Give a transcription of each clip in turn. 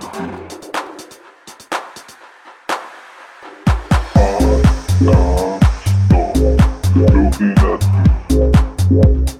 Looking you.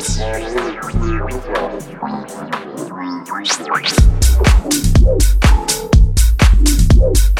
Thank you.